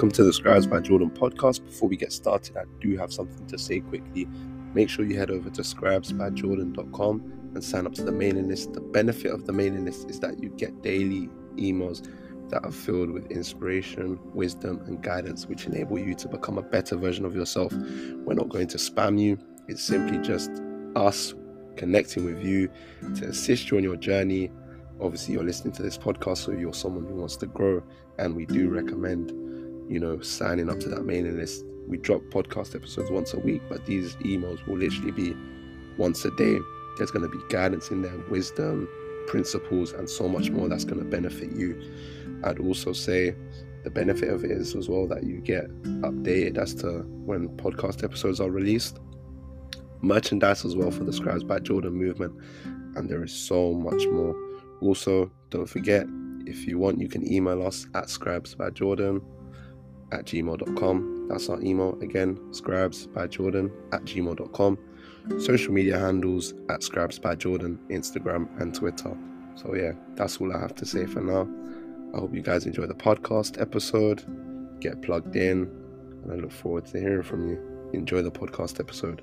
welcome to the Scribes by Jordan podcast. Before we get started, I do have something to say quickly. Make sure you head over to scribesbyjordan.com and sign up to the mailing list. The benefit of the mailing list is that you get daily emails that are filled with inspiration, wisdom, and guidance, which enable you to become a better version of yourself. We're not going to spam you, it's simply just us connecting with you to assist you on your journey. Obviously, you're listening to this podcast, so you're someone who wants to grow, and we do recommend, you know, signing up to that mailing list. We drop podcast episodes once a week, but these emails will literally be once a day. There's going to be guidance in there, wisdom, principles, and so much more that's going to benefit you. I'd also say the benefit of it is as well that you get updated as to when podcast episodes are released. Merchandise as well for the Scribes by Jordan movement, and there is so much more. Also, don't forget if you want, you can email us at scribesbyjordan at gmail.com. That's our email again, scribes by Jordan at gmail.com. Social media handles at scribes by Jordan, Instagram and Twitter. So yeah, that's all I have to say for now. I hope you guys enjoy the podcast episode. Get plugged in, and I look forward to hearing from you. Enjoy the podcast episode.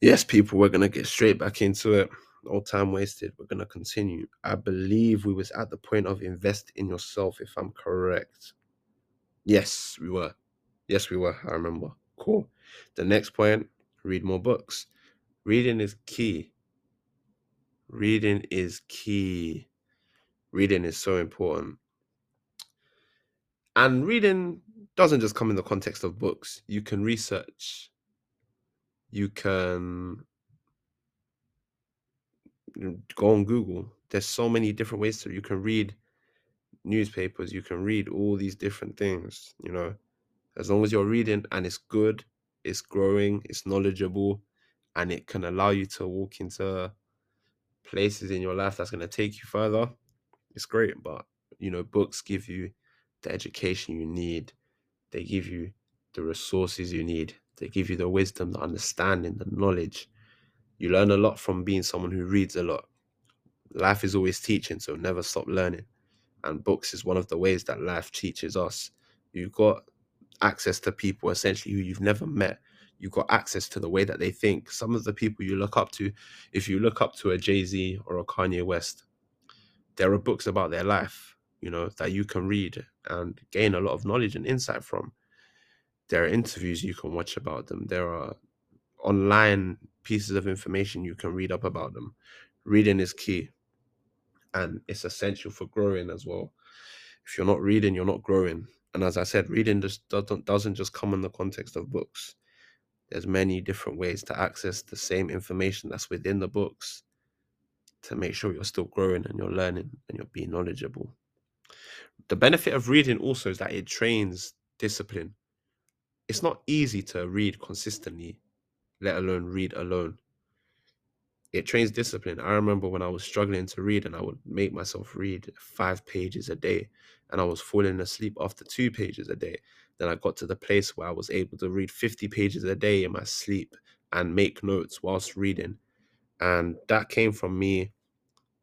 Yes, people, we're gonna get straight back into it. No time wasted. We're gonna continue. I believe we was at the point of invest in yourself, if I'm correct. Yes, we were. Yes, we were. I remember. Cool. The next point: read more books. Reading is key. Reading is key. Reading is so important. And reading doesn't just come in the context of books. You can research. You can go on Google. There's so many different ways to you can read newspapers, you can read all these different things, you know. As long as you're reading and it's good, it's growing, it's knowledgeable, and it can allow you to walk into places in your life that's going to take you further, it's great. But, you know, books give you the education you need, they give you the resources you need, they give you the wisdom, the understanding, the knowledge. You learn a lot from being someone who reads a lot. Life is always teaching, so never stop learning. And books is one of the ways that life teaches us. You've got access to people essentially who you've never met you've got access to the way that they think. Some of the people you look up to, if you look up to a Jay Z or a Kanye West, there are books about their life, you know, that you can read and gain a lot of knowledge and insight from. There are interviews you can watch about them. There are online pieces of information you can read up about them. Reading is key and it's essential for growing as well. If you're not reading, you're not growing. And as I said, reading just doesn't doesn't just come in the context of books there's many different ways to access the same information that's within the books to make sure you're still growing and you're learning and you're being knowledgeable. The benefit of reading also is that it trains discipline. It's not easy to read consistently, let alone read alone. It trains discipline. I remember when I was struggling to read and I would make myself read five pages a day and I was falling asleep after two pages a day. Then I got to the place where I was able to read 50 pages a day in my sleep and make notes whilst reading. And that came from me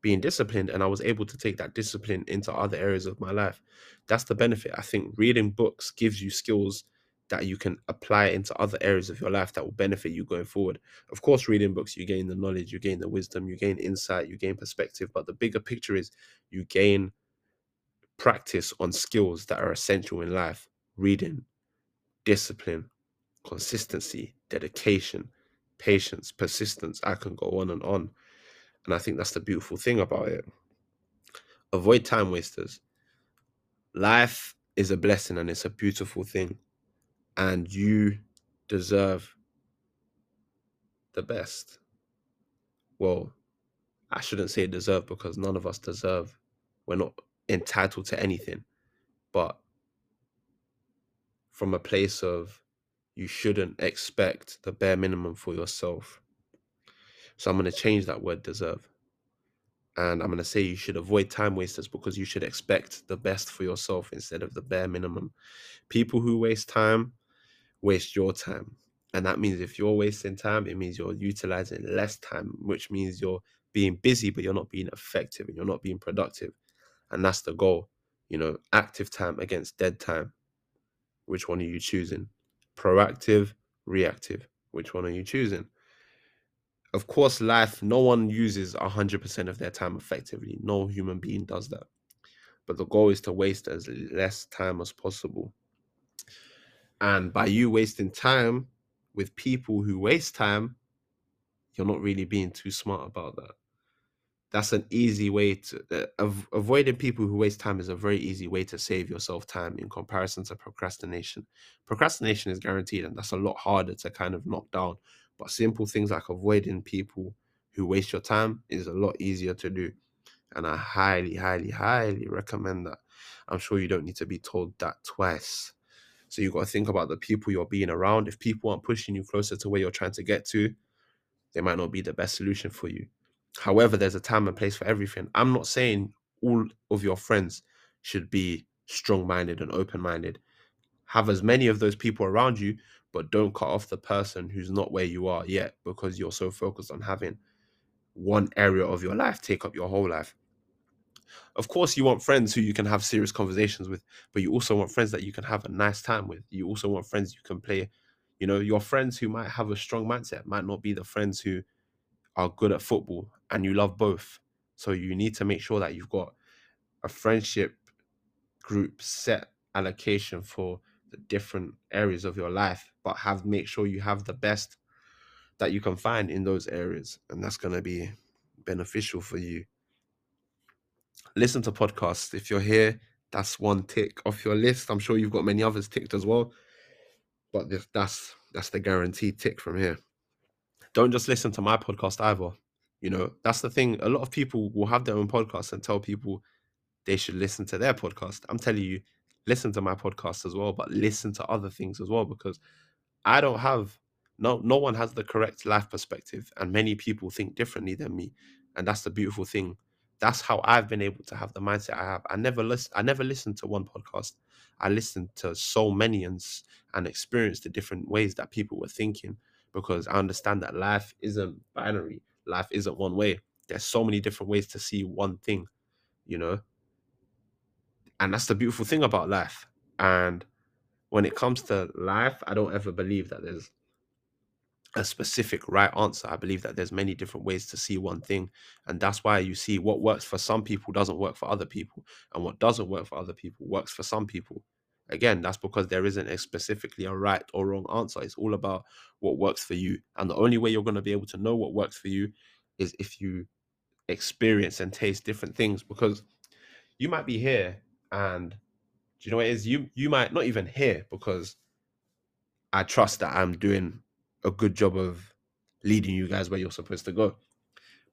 being disciplined, and I was able to take that discipline into other areas of my life. That's the benefit. I think reading books gives you skills that you can apply into other areas of your life that will benefit you going forward. Of course, reading books, you gain the knowledge, you gain the wisdom, you gain insight, you gain perspective. But the bigger picture is you gain practice on skills that are essential in life reading, discipline, consistency, dedication, patience, persistence. I can go on and on. And I think that's the beautiful thing about it. Avoid time wasters. Life is a blessing and it's a beautiful thing. And you deserve the best. Well, I shouldn't say deserve because none of us deserve. We're not entitled to anything. But from a place of you shouldn't expect the bare minimum for yourself. So I'm going to change that word deserve. And I'm going to say you should avoid time wasters because you should expect the best for yourself instead of the bare minimum. People who waste time waste your time. And that means if you're wasting time, it means you're utilizing less time, which means you're being busy, but you're not being effective and you're not being productive. And that's the goal. You know, active time against dead time. Which one are you choosing? Proactive, reactive. Which one are you choosing? Of course, life, no one uses 100% of their time effectively. No human being does that. But the goal is to waste as less time as possible. And by you wasting time with people who waste time, you're not really being too smart about that. That's an easy way to uh, av- avoiding people who waste time is a very easy way to save yourself time in comparison to procrastination. Procrastination is guaranteed, and that's a lot harder to kind of knock down. But simple things like avoiding people who waste your time is a lot easier to do. And I highly, highly, highly recommend that. I'm sure you don't need to be told that twice. So you've got to think about the people you're being around. If people aren't pushing you closer to where you're trying to get to, they might not be the best solution for you. However, there's a time and place for everything. I'm not saying all of your friends should be strong minded and open minded. Have as many of those people around you, but don't cut off the person who's not where you are yet because you're so focused on having one area of your life take up your whole life. Of course, you want friends who you can have serious conversations with, but you also want friends that you can have a nice time with. You also want friends you can play. You know, your friends who might have a strong mindset might not be the friends who are good at football and you love both. So you need to make sure that you've got a friendship group set allocation for the different areas of your life, but have make sure you have the best that you can find in those areas. And that's gonna be beneficial for you. Listen to podcasts. If you're here, that's one tick off your list. I'm sure you've got many others ticked as well. But that's that's the guaranteed tick from here don't just listen to my podcast either. You know, that's the thing. A lot of people will have their own podcast and tell people they should listen to their podcast. I'm telling you, listen to my podcast as well, but listen to other things as well because I don't have no no one has the correct life perspective and many people think differently than me. And that's the beautiful thing. That's how I've been able to have the mindset I have. I never listen I never listened to one podcast. I listened to so many and and experienced the different ways that people were thinking because I understand that life isn't binary. Life isn't one way. There's so many different ways to see one thing, you know? And that's the beautiful thing about life. And when it comes to life, I don't ever believe that there's a specific right answer. I believe that there's many different ways to see one thing. And that's why you see what works for some people doesn't work for other people. And what doesn't work for other people works for some people. Again, that's because there isn't a specifically a right or wrong answer. It's all about what works for you. And the only way you're going to be able to know what works for you is if you experience and taste different things because you might be here and do you know what it is? You you might not even hear because I trust that I'm doing a good job of leading you guys where you're supposed to go.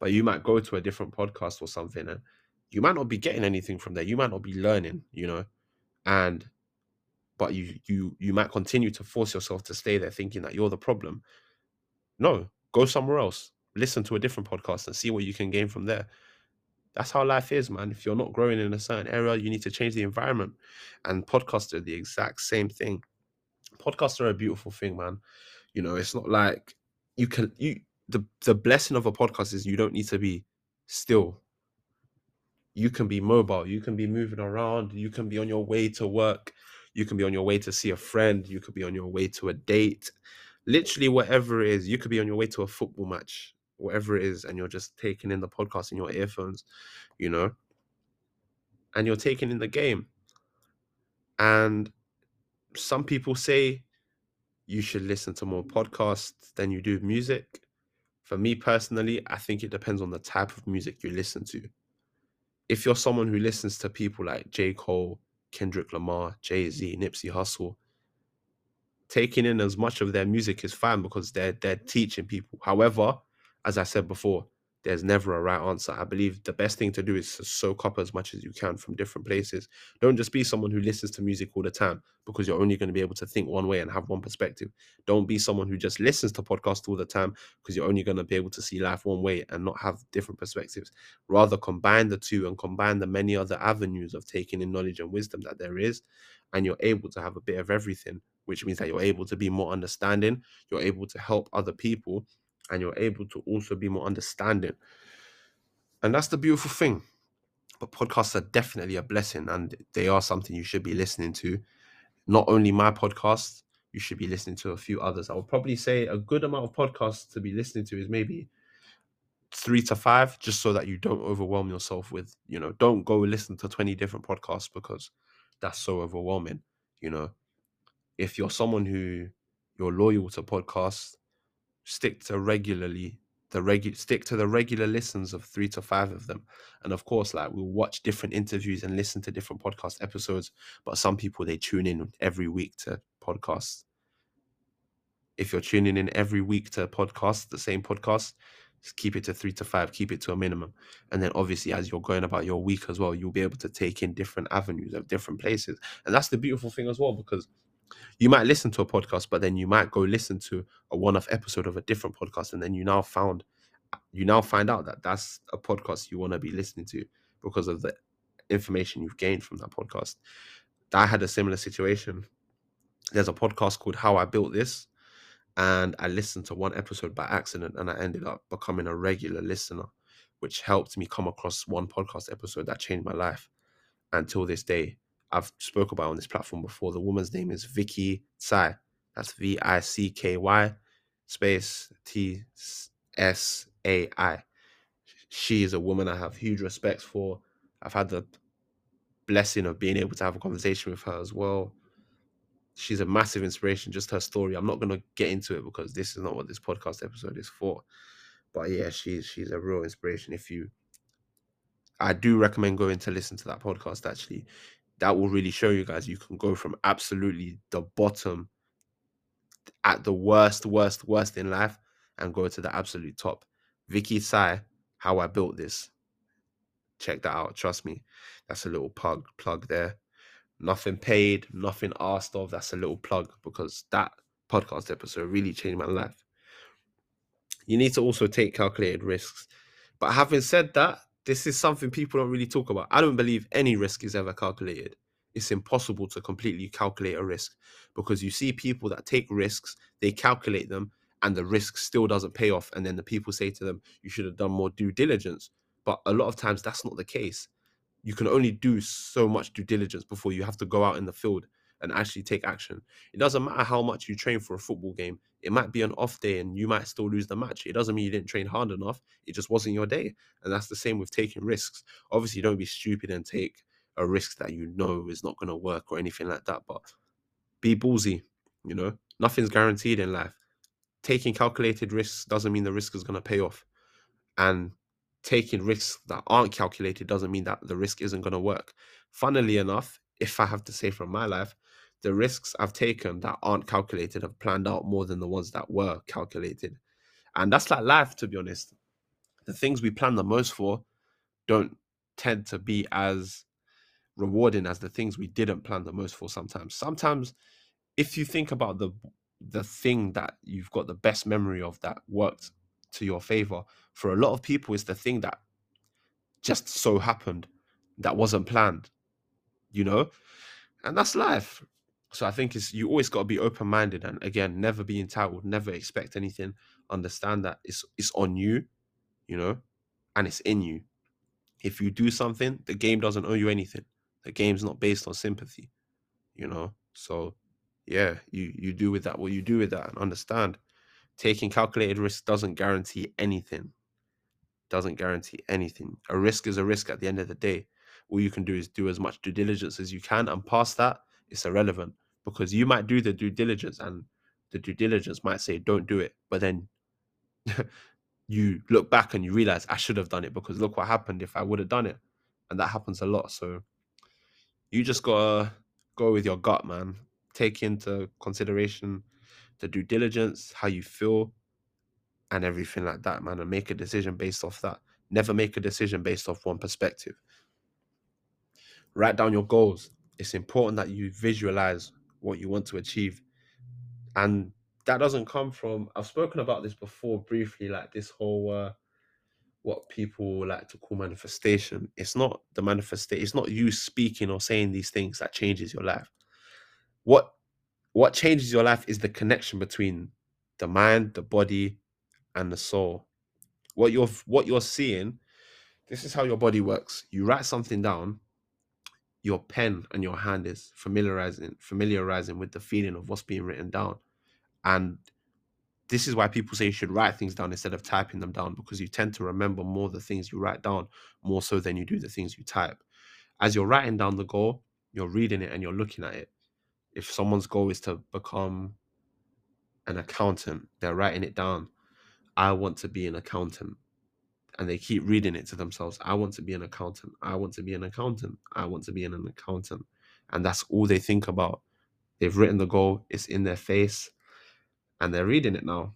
But you might go to a different podcast or something and you might not be getting anything from there. You might not be learning, you know. And but you you you might continue to force yourself to stay there thinking that you're the problem. No go somewhere else. Listen to a different podcast and see what you can gain from there. That's how life is man. If you're not growing in a certain area you need to change the environment. And podcasts are the exact same thing. Podcasts are a beautiful thing man you know it's not like you can you the the blessing of a podcast is you don't need to be still you can be mobile you can be moving around you can be on your way to work you can be on your way to see a friend. You could be on your way to a date. Literally, whatever it is, you could be on your way to a football match, whatever it is, and you're just taking in the podcast in your earphones, you know, and you're taking in the game. And some people say you should listen to more podcasts than you do music. For me personally, I think it depends on the type of music you listen to. If you're someone who listens to people like J. Cole, Kendrick Lamar, Jay Z, mm. Nipsey Hussle. Taking in as much of their music is fine because they're they're teaching people. However, as I said before, there's never a right answer. I believe the best thing to do is to soak up as much as you can from different places. Don't just be someone who listens to music all the time because you're only going to be able to think one way and have one perspective. Don't be someone who just listens to podcasts all the time because you're only going to be able to see life one way and not have different perspectives. Rather, combine the two and combine the many other avenues of taking in knowledge and wisdom that there is, and you're able to have a bit of everything, which means that you're able to be more understanding, you're able to help other people and you're able to also be more understanding. And that's the beautiful thing. but podcasts are definitely a blessing and they are something you should be listening to. Not only my podcast, you should be listening to a few others. I would probably say a good amount of podcasts to be listening to is maybe three to five, just so that you don't overwhelm yourself with, you know, don't go listen to 20 different podcasts because that's so overwhelming. You know, if you're someone who you're loyal to podcasts, stick to regularly the regular stick to the regular listens of three to five of them. And of course, like we'll watch different interviews and listen to different podcast episodes. But some people they tune in every week to podcasts. If you're tuning in every week to a podcast, the same podcast, just keep it to three to five, keep it to a minimum. And then obviously as you're going about your week as well, you'll be able to take in different avenues of different places. And that's the beautiful thing as well, because you might listen to a podcast, but then you might go listen to a one-off episode of a different podcast, and then you now found you now find out that that's a podcast you want to be listening to because of the information you've gained from that podcast. I had a similar situation. There's a podcast called How I Built This, and I listened to one episode by accident, and I ended up becoming a regular listener, which helped me come across one podcast episode that changed my life. Until this day, I've spoke about on this platform before. The woman's name is Vicky Tsai. That's V I C K Y space T S A I. She is a woman I have huge respect for. I've had the blessing of being able to have a conversation with her as well. She's a massive inspiration, just her story. I'm not gonna get into it because this is not what this podcast episode is for. But yeah, she's she's a real inspiration. If you I do recommend going to listen to that podcast actually that will really show you guys you can go from absolutely the bottom at the worst, worst, worst in life and go to the absolute top. Vicky Tsai, how I built this. Check that out. Trust me. That's a little plug plug there. Nothing paid, nothing asked of. That's a little plug because that podcast episode really changed my life. You need to also take calculated risks. But having said that, this is something people don't really talk about. I don't believe any risk is ever calculated. It's impossible to completely calculate a risk because you see people that take risks, they calculate them, and the risk still doesn't pay off. And then the people say to them, You should have done more due diligence. But a lot of times that's not the case. You can only do so much due diligence before you have to go out in the field and actually take action. It doesn't matter how much you train for a football game. It might be an off day and you might still lose the match. It doesn't mean you didn't train hard enough. It just wasn't your day. And that's the same with taking risks. Obviously, don't be stupid and take a risk that you know is not going to work or anything like that. But be ballsy. You know, nothing's guaranteed in life. Taking calculated risks doesn't mean the risk is going to pay off. And taking risks that aren't calculated doesn't mean that the risk isn't going to work. Funnily enough, if I have to say from my life, the risks I've taken that aren't calculated have planned out more than the ones that were calculated. And that's like life, to be honest. The things we plan the most for don't tend to be as rewarding as the things we didn't plan the most for sometimes. Sometimes if you think about the the thing that you've got the best memory of that worked to your favor, for a lot of people it's the thing that just so happened that wasn't planned. You know? And that's life. So I think it's you always got to be open minded and again, never be entitled, never expect anything. Understand that it's it's on you, you know, and it's in you. If you do something, the game doesn't owe you anything. The game's not based on sympathy, you know. So yeah, you you do with that what you do with that and understand. Taking calculated risk doesn't guarantee anything. Doesn't guarantee anything. A risk is a risk at the end of the day. All you can do is do as much due diligence as you can, and past that, it's irrelevant because you might do the due diligence and the due diligence might say don't do it but then you look back and you realize i should have done it because look what happened if i would have done it and that happens a lot. So you just gotta go with your gut man. Take into consideration the due diligence how you feel and everything like that man and make a decision based off that. Never make a decision based off one perspective write down your goals it's important that you visualize what you want to achieve. And that doesn't come from I've spoken about this before briefly, like this whole uh what people like to call manifestation. It's not the manifestation, it's not you speaking or saying these things that changes your life. What what changes your life is the connection between the mind, the body, and the soul. What you're what you're seeing This is how your body works. You write something down, your pen and your hand is familiarizing familiarizing with the feeling of what's being written down. And this is why people say you should write things down instead of typing them down because you tend to remember more the things you write down more so than you do the things you type. As you're writing down the goal, you're reading it and you're looking at it. If someone's goal is to become an accountant, they're writing it down. I want to be an accountant. And they keep reading it to themselves. I want to be an accountant. I want to be an accountant. I want to be an accountant. And that's all they think about. They've written the goal, it's in their face, and they're reading it now.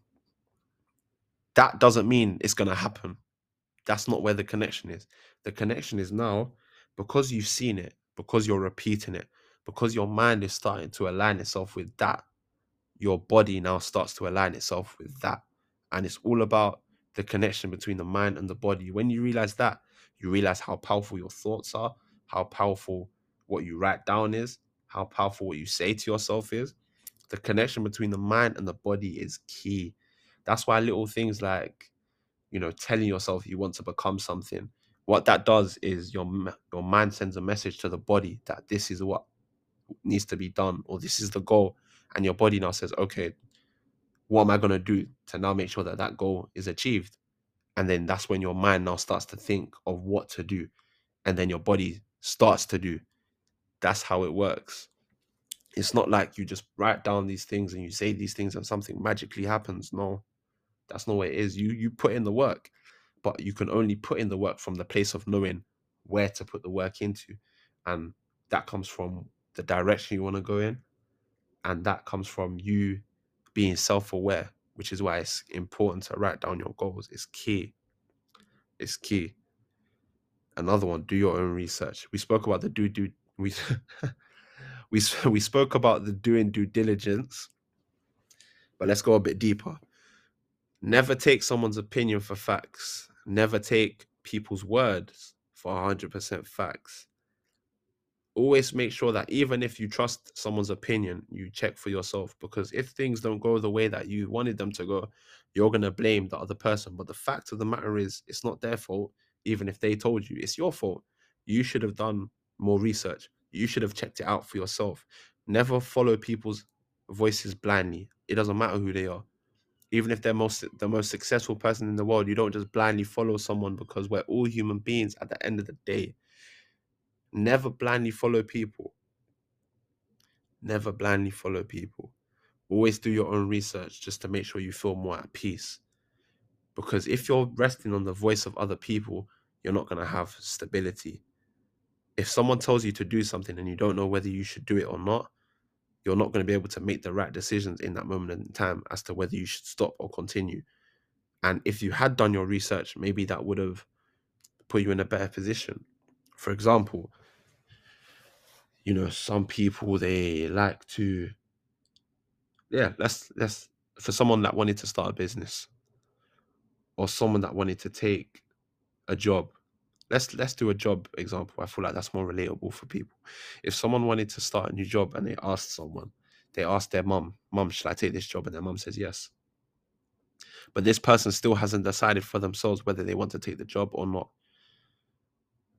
That doesn't mean it's going to happen. That's not where the connection is. The connection is now because you've seen it, because you're repeating it, because your mind is starting to align itself with that, your body now starts to align itself with that. And it's all about the connection between the mind and the body. When you realize that, you realize how powerful your thoughts are, how powerful what you write down is, how powerful what you say to yourself is. The connection between the mind and the body is key. That's why little things like, you know, telling yourself you want to become something, what that does is your your mind sends a message to the body that this is what needs to be done or this is the goal and your body now says okay what am i going to do to now make sure that that goal is achieved? And then that's when your mind now starts to think of what to do and then your body starts to do. That's how it works. It's not like you just write down these things and you say these things and something magically happens. No that's not what it is. You you put in the work but you can only put in the work from the place of knowing where to put the work into and that comes from the direction you want to go in and that comes from you being self-aware which is why it's important to write down your goals. It's key. It's key. Another one do your own research. We spoke about the do do we we we spoke about the doing due diligence but let's go a bit deeper. Never take someone's opinion for facts. Never take people's words for 100% facts always make sure that even if you trust someone's opinion, you check for yourself because if things don't go the way that you wanted them to go, you're going to blame the other person. But the fact of the matter is, it's not their fault, even if they told you, it's your fault. You should have done more research, you should have checked it out for yourself. Never follow people's voices blindly. It doesn't matter who they are. Even if they're most the most successful person in the world, you don't just blindly follow someone because we're all human beings at the end of the day Never blindly follow people. Never blindly follow people. Always do your own research just to make sure you feel more at peace. Because if you're resting on the voice of other people, you're not going to have stability. If someone tells you to do something and you don't know whether you should do it or not, you're not going to be able to make the right decisions in that moment in time as to whether you should stop or continue. And if you had done your research, maybe that would have put you in a better position. For example, you know, some people they like to yeah, let's let's for someone that wanted to start a business or someone that wanted to take a job. Let's let's do a job example. I feel like that's more relatable for people. If someone wanted to start a new job and they asked someone, they asked their mum, Mum, should I take this job? And their mum says yes. But this person still hasn't decided for themselves whether they want to take the job or not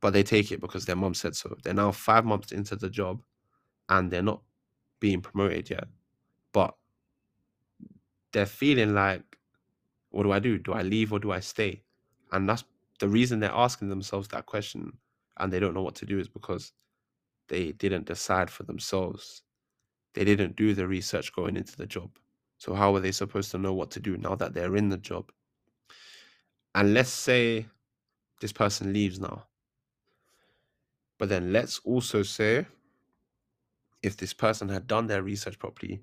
but they take it because their mom said so. They're now five months into the job and they're not being promoted yet. But they're feeling like, what do I do? Do I leave or do I stay? And that's the reason they're asking themselves that question and they don't know what to do is because they didn't decide for themselves. They didn't do the research going into the job. So, how are they supposed to know what to do now that they're in the job? And let's say this person leaves now but then let's also say if this person had done their research properly,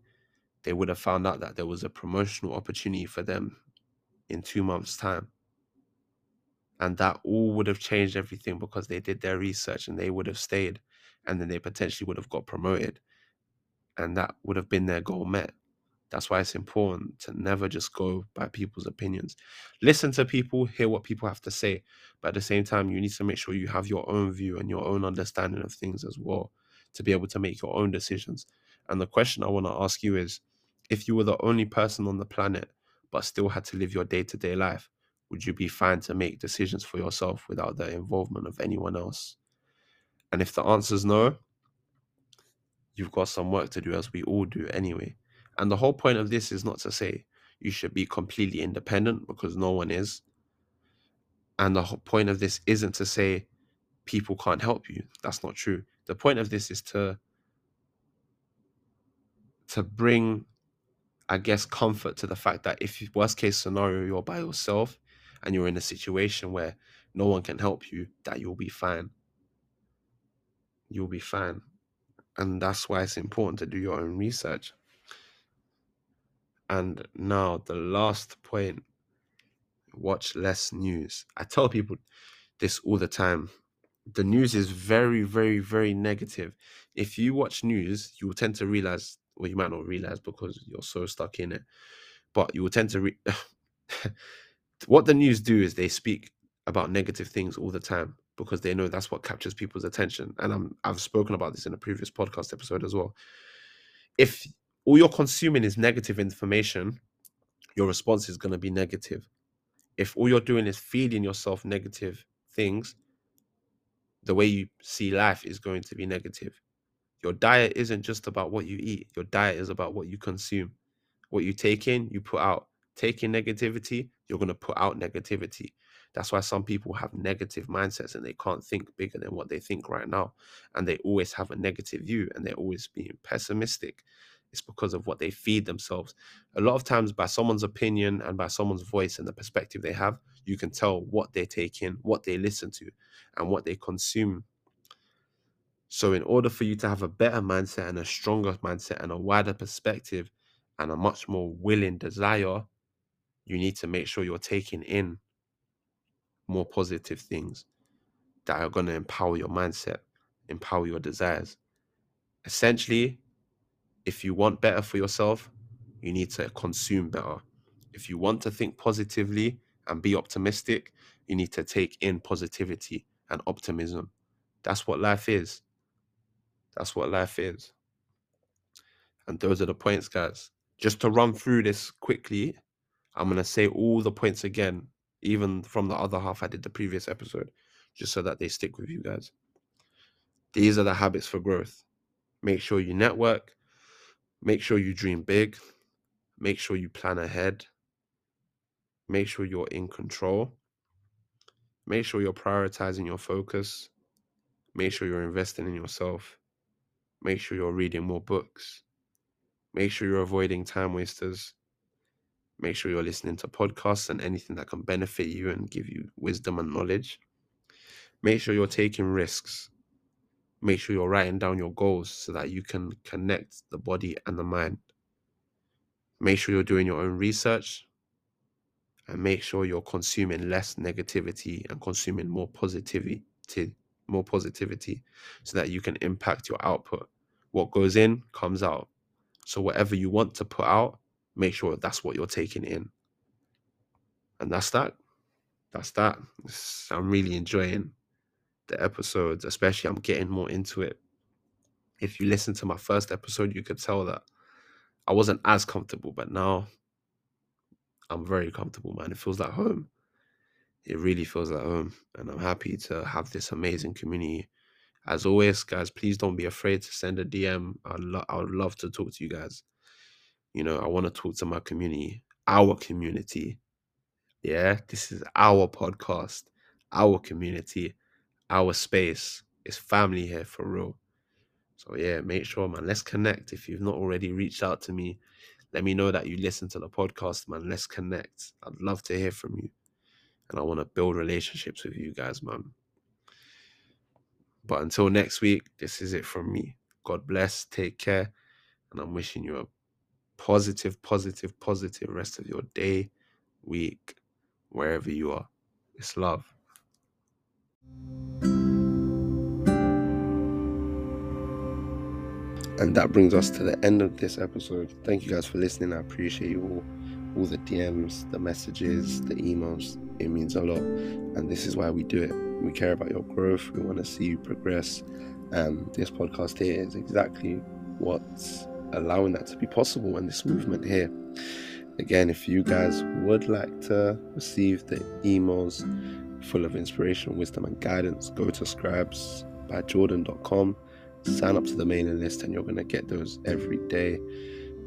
they would have found out that there was a promotional opportunity for them in two months' time. And that all would have changed everything because they did their research and they would have stayed and then they potentially would have got promoted. And that would have been their goal met. That's why it's important to never just go by people's opinions. Listen to people, hear what people have to say, but at the same time, you need to make sure you have your own view and your own understanding of things as well to be able to make your own decisions. And the question I want to ask you is if you were the only person on the planet but still had to live your day to day life, Would you be fine to make decisions for yourself without the involvement of anyone else? And if the answer is no, you've got some work to do, as we all do anyway. And the whole point of this is not to say you should be completely independent because no one is. And the whole point of this isn't to say people can't help you. That's not true. The point of this is to to bring I guess comfort to the fact that if worst case scenario you're by yourself and you're in a situation where no one can help you, that you'll be fine. You'll be fine. And that's why it's important to do your own research. And now the last point watch less news. I tell people this all the time. The news is very, very, very negative. If you watch news, you will tend to realize, well, you might not realize because you're so stuck in it, but you will tend to re- what the news do is they speak about negative things all the time because they know that's what captures people's attention. And I'm I've spoken about this in a previous podcast episode as well. If all you're consuming is negative information, your response is going to be negative. If all you're doing is feeding yourself negative things, the way you see life is going to be negative. Your diet isn't just about what you eat, your diet is about what you consume. What you take in, you put out. Taking negativity, you're going to put out negativity. That's why some people have negative mindsets and they can't think bigger than what they think right now. And they always have a negative view and they're always being pessimistic. It's because of what they feed themselves. A lot of times, by someone's opinion and by someone's voice and the perspective they have, you can tell what they take in, what they listen to, and what they consume. So, in order for you to have a better mindset and a stronger mindset and a wider perspective and a much more willing desire, you need to make sure you're taking in more positive things that are going to empower your mindset, empower your desires. Essentially, if you want better for yourself, you need to consume better. If you want to think positively and be optimistic, you need to take in positivity and optimism. That's what life is. That's what life is. And those are the points, guys. Just to run through this quickly, I'm going to say all the points again, even from the other half I did the previous episode, just so that they stick with you guys. These are the habits for growth. Make sure you network, Make sure you dream big. Make sure you plan ahead. Make sure you're in control. Make sure you're prioritizing your focus. Make sure you're investing in yourself. Make sure you're reading more books. Make sure you're avoiding time wasters. Make sure you're listening to podcasts and anything that can benefit you and give you wisdom and knowledge. Make sure you're taking risks make sure you're writing down your goals so that you can connect the body and the mind. Make sure you're doing your own research and make sure you're consuming less negativity and consuming more positivity, more positivity so that you can impact your output. What goes in comes out. So whatever you want to put out, make sure that's what you're taking in. And that's that. That's that. I'm really enjoying the episodes, especially I'm getting more into it. If you listen to my first episode, you could tell that I wasn't as comfortable, but now I'm very comfortable, man. It feels like home. It really feels like home. And I'm happy to have this amazing community. As always, guys, please don't be afraid to send a DM. I, lo- I would love to talk to you guys. You know, I want to talk to my community, our community. Yeah, this is our podcast, our community our space. It's family here for real. So yeah, make sure, man. Let's connect. If you've not already reached out to me, let me know that you listen to the podcast, man. Let's connect. I'd love to hear from you. And I want to build relationships with you guys, man. But until next week, this is it from me. God bless. Take care. And I'm wishing you a positive, positive, positive rest of your day, week, wherever you are. It's love. And that brings us to the end of this episode. Thank you guys for listening. I appreciate you all. All the DMs, the messages, the emails. It means a lot. And this is why we do it. We care about your growth. We want to see you progress. And this podcast here is exactly what's allowing that to be possible and this movement here. Again, if you guys would like to receive the emails full of inspiration, wisdom, and guidance, go to scribesbyjordan.com, sign up to the mailing list, and you're going to get those every day.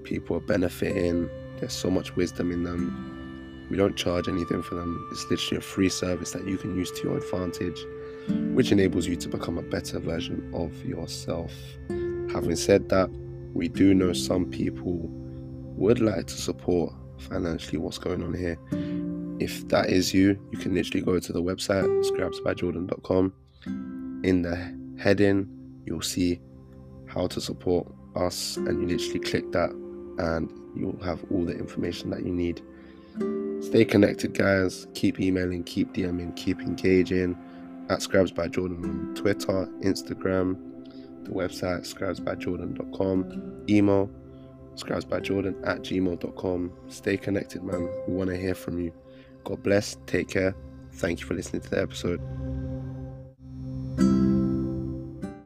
People are benefiting, there's so much wisdom in them. We don't charge anything for them, it's literally a free service that you can use to your advantage, which enables you to become a better version of yourself. Having said that, we do know some people would like to support financially what's going on here. If that is you, you can literally go to the website scribesbyjordan.com. In the heading, you'll see how to support us, and you literally click that, and you'll have all the information that you need. Stay connected, guys. Keep emailing, keep DMing, keep engaging. At Scribes by Jordan on Twitter, Instagram, the website scribesbyjordan.com, email scribesbyjordan at gmail.com. Stay connected, man. We want to hear from you. God bless. Take care. Thank you for listening to the episode.